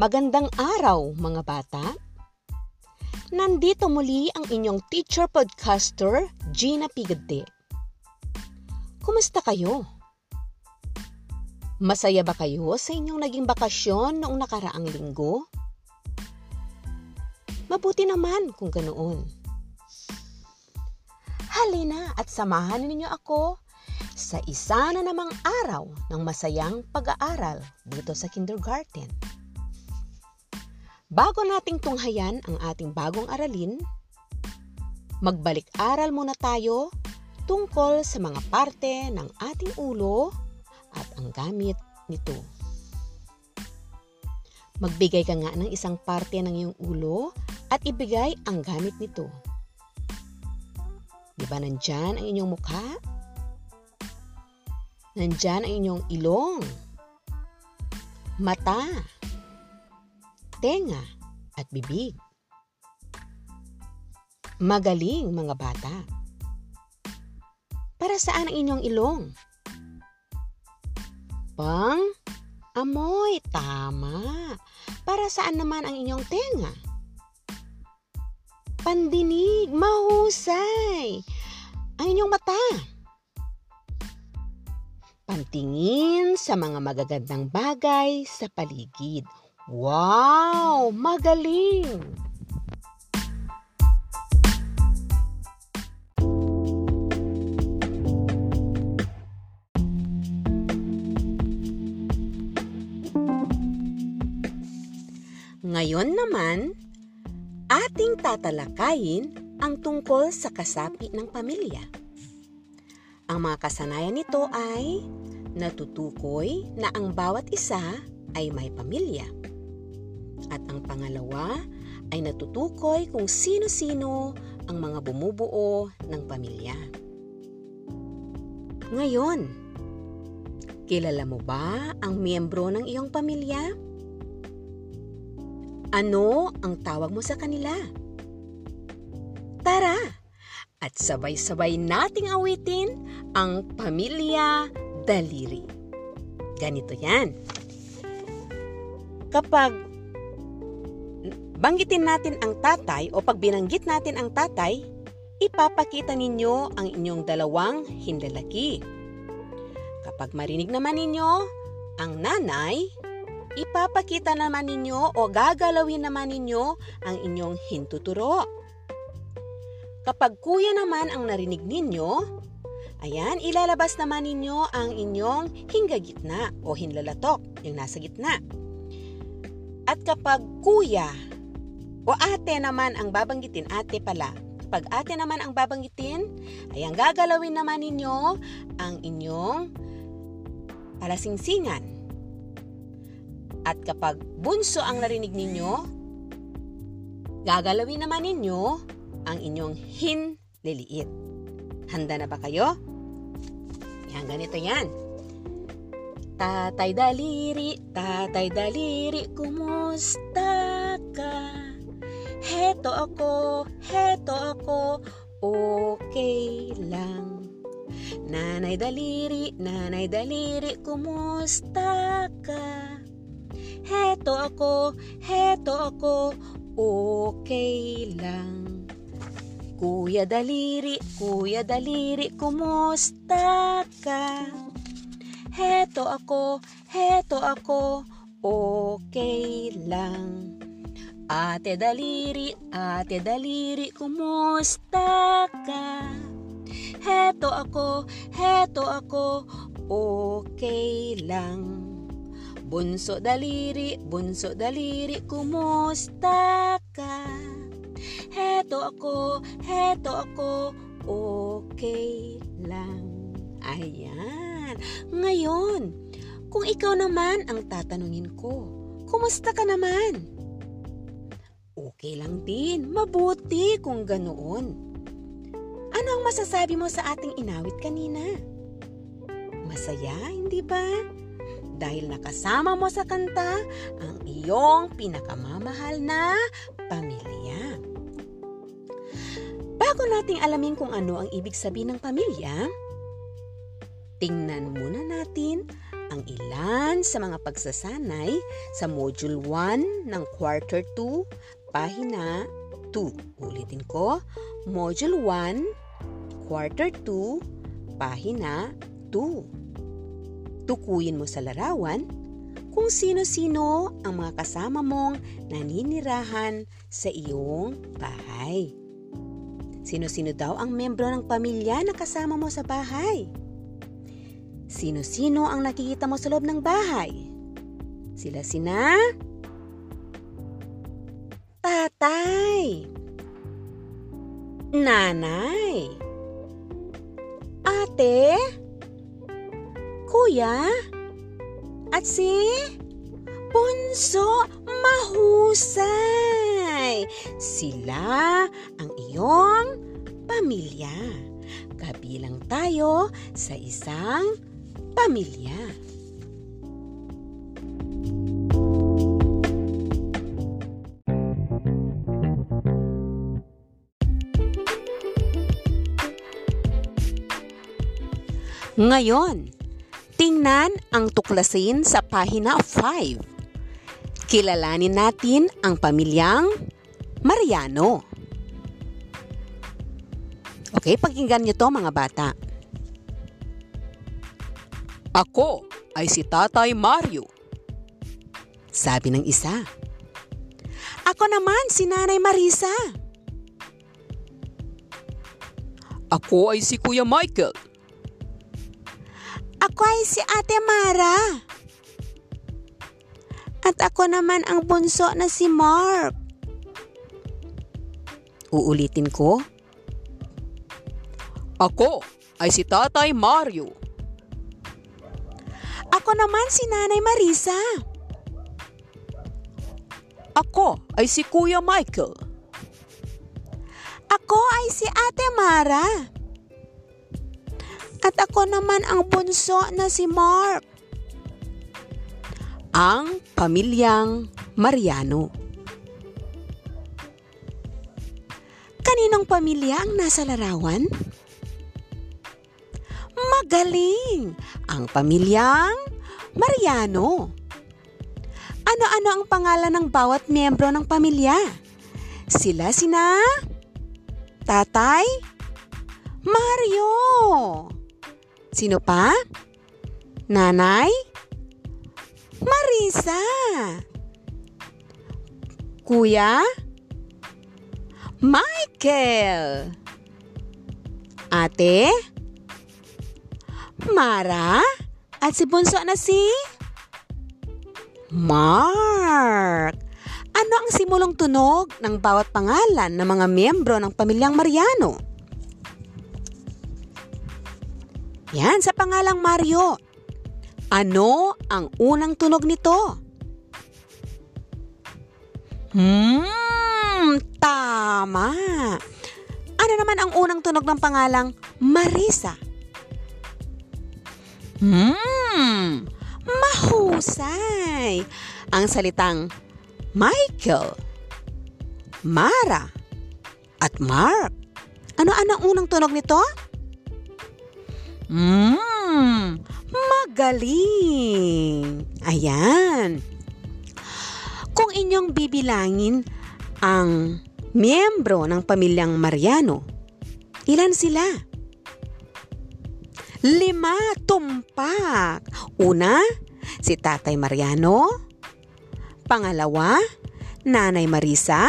Magandang araw mga bata. Nandito muli ang inyong teacher podcaster, Gina Pigade. Kumusta kayo? Masaya ba kayo sa inyong naging bakasyon noong nakaraang linggo? Mabuti naman kung ganoon. Halina at samahan ninyo ako sa isa na namang araw ng masayang pag-aaral dito sa kindergarten. Bago nating tunghayan ang ating bagong aralin, magbalik-aral muna tayo tungkol sa mga parte ng ating ulo at ang gamit nito. Magbigay ka nga ng isang parte ng iyong ulo at ibigay ang gamit nito. Di ba nandyan ang inyong mukha? Nandyan ang inyong ilong, mata, tenga, at bibig. Magaling mga bata. Para saan ang inyong ilong? Pang amoy, tama. Para saan naman ang inyong tenga? Pandinig, mahusay. Ang inyong mata. Pantingin sa mga magagandang bagay sa paligid. Wow! Magaling! Ngayon naman, ating tatalakayin ang tungkol sa kasapi ng pamilya. Ang mga kasanayan nito ay natutukoy na ang bawat isa ay may pamilya. At ang pangalawa ay natutukoy kung sino-sino ang mga bumubuo ng pamilya. Ngayon, kilala mo ba ang miyembro ng iyong pamilya? Ano ang tawag mo sa kanila? Tara! At sabay-sabay nating awitin ang Pamilya Daliri. Ganito yan. Kapag banggitin natin ang tatay o pag binanggit natin ang tatay, ipapakita ninyo ang inyong dalawang hindalaki. Kapag marinig naman ninyo ang nanay, ipapakita naman ninyo o gagalawin naman ninyo ang inyong hintuturo. Kapag kuya naman ang narinig ninyo, ayan, ilalabas naman ninyo ang inyong hinggagitna o hinlalatok, yung nasa gitna. At kapag kuya o ate naman ang babanggitin, ate pala, pag ate naman ang babanggitin, ayan, gagalawin naman ninyo ang inyong palasingsingan. At kapag bunso ang narinig ninyo, gagalawin naman ninyo ang inyong hinliliit. Handa na ba kayo? Yan, ganito yan. Tatay daliri, tatay daliri, kumusta? Heto ako, heto ako, okay lang. Nanay daliri, nanay daliri, kumusta ka? Heto ako, heto ako, okay lang. Kuya Daliri, Kuya Daliri, kumusta ka? Heto ako, heto ako, okay lang. Ate Daliri, Ate Daliri, kumusta ka? Heto ako, heto ako, okay lang. Bunso Daliri, Bunso Daliri, kumusta ka? Heto ako, heto ako, okay lang. Ayan. Ngayon, kung ikaw naman ang tatanungin ko, kumusta ka naman? Okay lang din, mabuti kung ganoon. Ano ang masasabi mo sa ating inawit kanina? Masaya, hindi ba? Dahil nakasama mo sa kanta ang iyong pinakamamahal na pamilya. Bago nating alamin kung ano ang ibig sabihin ng pamilya, tingnan muna natin ang ilan sa mga pagsasanay sa Module 1 ng Quarter 2, Pahina 2. Ulitin ko, Module 1, Quarter 2, Pahina 2. Tukuyin mo sa larawan kung sino-sino ang mga kasama mong naninirahan sa iyong bahay. Sino-sino daw ang membro ng pamilya na kasama mo sa bahay? Sino-sino ang nakikita mo sa loob ng bahay? Sila sina? Tatay. Nanay. Ate. Kuya. At si Bunso mahusay. Sila ang iyong pamilya. Kabilang tayo sa isang pamilya. Ngayon, tingnan ang tuklasin sa pahina 5. Kilalanin natin ang pamilyang Mariano. Okay, pakinggan niyo to mga bata. Ako ay si Tatay Mario. Sabi ng isa. Ako naman si Nanay Marisa. Ako ay si Kuya Michael. Ako ay si Ate Mara. At ako naman ang bunso na si Mark. Uulitin ko. Ako ay si Tatay Mario. Ako naman si Nanay Marisa. Ako ay si Kuya Michael. Ako ay si Ate Mara. At ako naman ang bunso na si Mark. Ang pamilyang Mariano. Kaninong pamilya ang nasa larawan? Magaling! Ang pamilyang Mariano. Ano-ano ang pangalan ng bawat miyembro ng pamilya? Sila sina Tatay Mario. Sino pa? Nanay Marisa. Kuya Michael. Ate Mara at si bunso na si Mark. Ano ang simulong tunog ng bawat pangalan ng mga miyembro ng pamilyang Mariano? Yan, sa pangalang Mario. Ano ang unang tunog nito? Hmm, tama. Ano naman ang unang tunog ng pangalang Marisa? Hmm, mahusay. Ang salitang Michael, Mara, at Mark. Ano-ano ang unang tunog nito? Hmm, magaling. Ayan. Kung inyong bibilangin ang miyembro ng pamilyang Mariano, ilan sila? Lima tumpak. Una, si Tatay Mariano. Pangalawa, Nanay Marisa.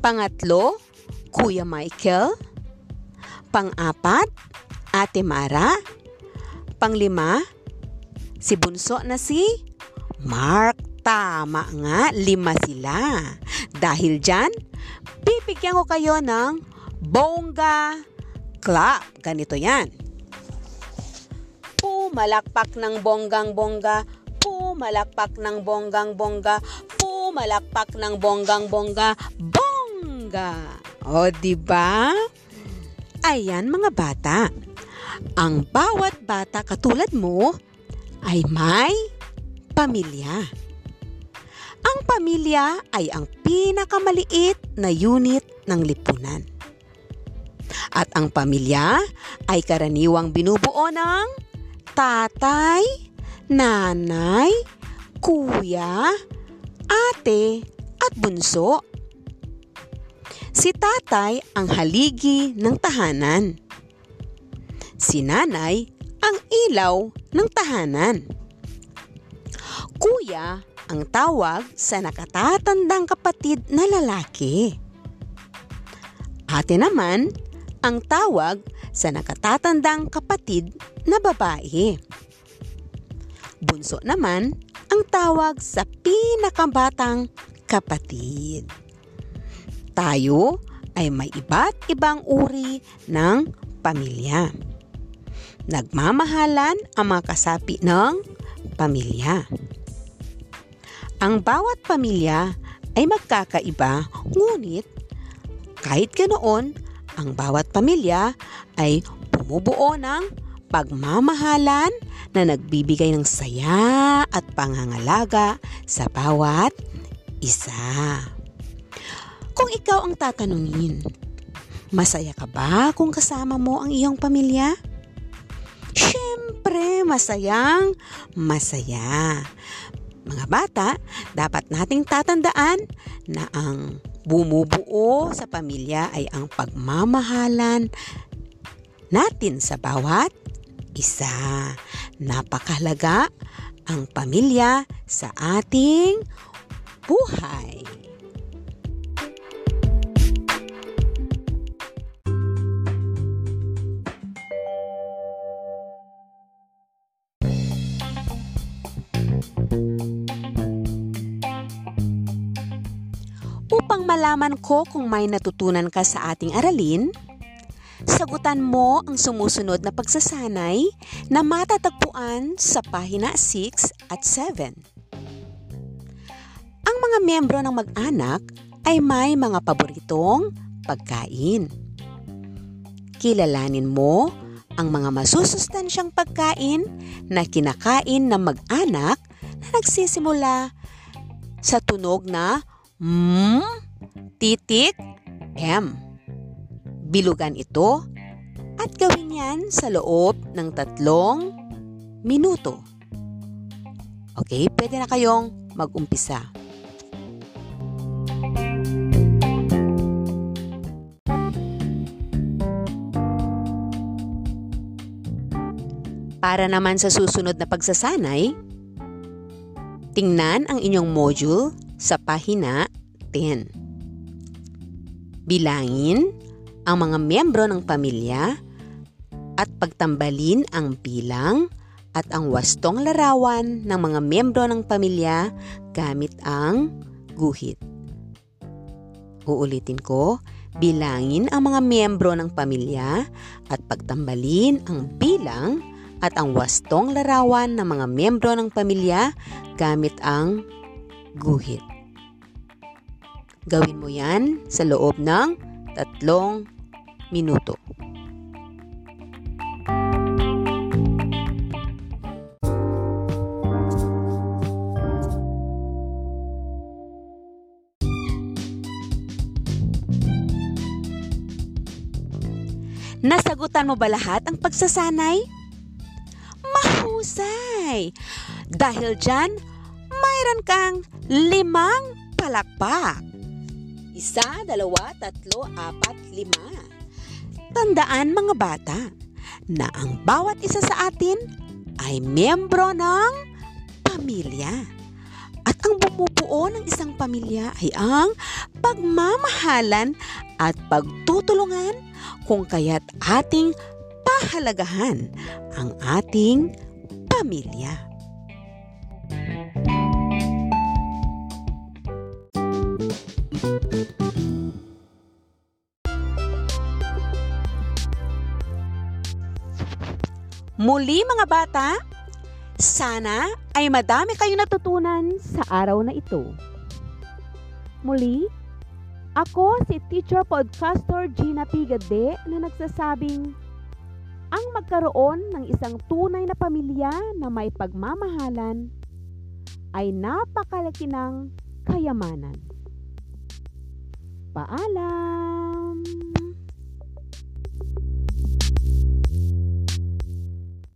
Pangatlo, Kuya Michael. Pang-apat, Ate Mara. Panglima, si Bunso na si Mark. Tama nga, lima sila. Dahil dyan, bibigyan ko kayo ng bongga clap. Ganito yan. Pumalakpak ng bonggang-bongga, pumalakpak ng bonggang-bongga, pumalakpak ng bonggang-bongga, bongga. O, di ba? Ayan mga bata. Ang bawat bata katulad mo ay may pamilya. Ang pamilya ay ang pinakamaliit na unit ng lipunan. At ang pamilya ay karaniwang binubuo ng tatay, nanay, kuya, ate, at bunso. Si tatay ang haligi ng tahanan. Si nanay ang ilaw ng tahanan. Kuya ang tawag sa nakatatandang kapatid na lalaki. Ate naman ang tawag sa nakatatandang kapatid na babae. Bunso naman ang tawag sa pinakabatang kapatid. Tayo ay may iba't ibang uri ng pamilya. Nagmamahalan ang mga kasapi ng pamilya. Ang bawat pamilya ay magkakaiba, ngunit kahit ganoon, ang bawat pamilya ay bumubuo ng pagmamahalan na nagbibigay ng saya at pangangalaga sa bawat isa. Kung ikaw ang tatanungin, masaya ka ba kung kasama mo ang iyong pamilya? Siyempre, masayang masaya. Mga bata, dapat nating tatandaan na ang bumubuo sa pamilya ay ang pagmamahalan natin sa bawat isa. Napakahalaga ang pamilya sa ating buhay. Upang malaman ko kung may natutunan ka sa ating aralin, sagutan mo ang sumusunod na pagsasanay na matatagpuan sa pahina 6 at 7. Ang mga miyembro ng mag-anak ay may mga paboritong pagkain. Kilalanin mo ang mga masusustansyang pagkain na kinakain ng mag-anak na nagsisimula sa tunog na M, titik, M. Bilugan ito at gawin yan sa loob ng tatlong minuto. Okay, pwede na kayong mag-umpisa. Para naman sa susunod na pagsasanay, tingnan ang inyong module sa pahina 10. Bilangin ang mga miyembro ng pamilya at pagtambalin ang bilang at ang wastong larawan ng mga miyembro ng pamilya gamit ang guhit. Uulitin ko, bilangin ang mga miyembro ng pamilya at pagtambalin ang bilang at ang wastong larawan ng mga miyembro ng pamilya gamit ang guhit. Gawin mo yan sa loob ng tatlong minuto. Nasagutan mo ba lahat ang pagsasanay? Mahusay! Dahil dyan, mayroon kang limang palakpak. Isa, dalawa, tatlo, apat, lima. Tandaan mga bata na ang bawat isa sa atin ay miyembro ng pamilya. At ang bumubuo ng isang pamilya ay ang pagmamahalan at pagtutulungan kung kaya't ating pahalagahan ang ating pamilya. Muli mga bata, sana ay madami kayong natutunan sa araw na ito. Muli, ako si Teacher Podcaster Gina Pigade na nagsasabing ang magkaroon ng isang tunay na pamilya na may pagmamahalan ay napakalaki ng kayamanan. Paalam!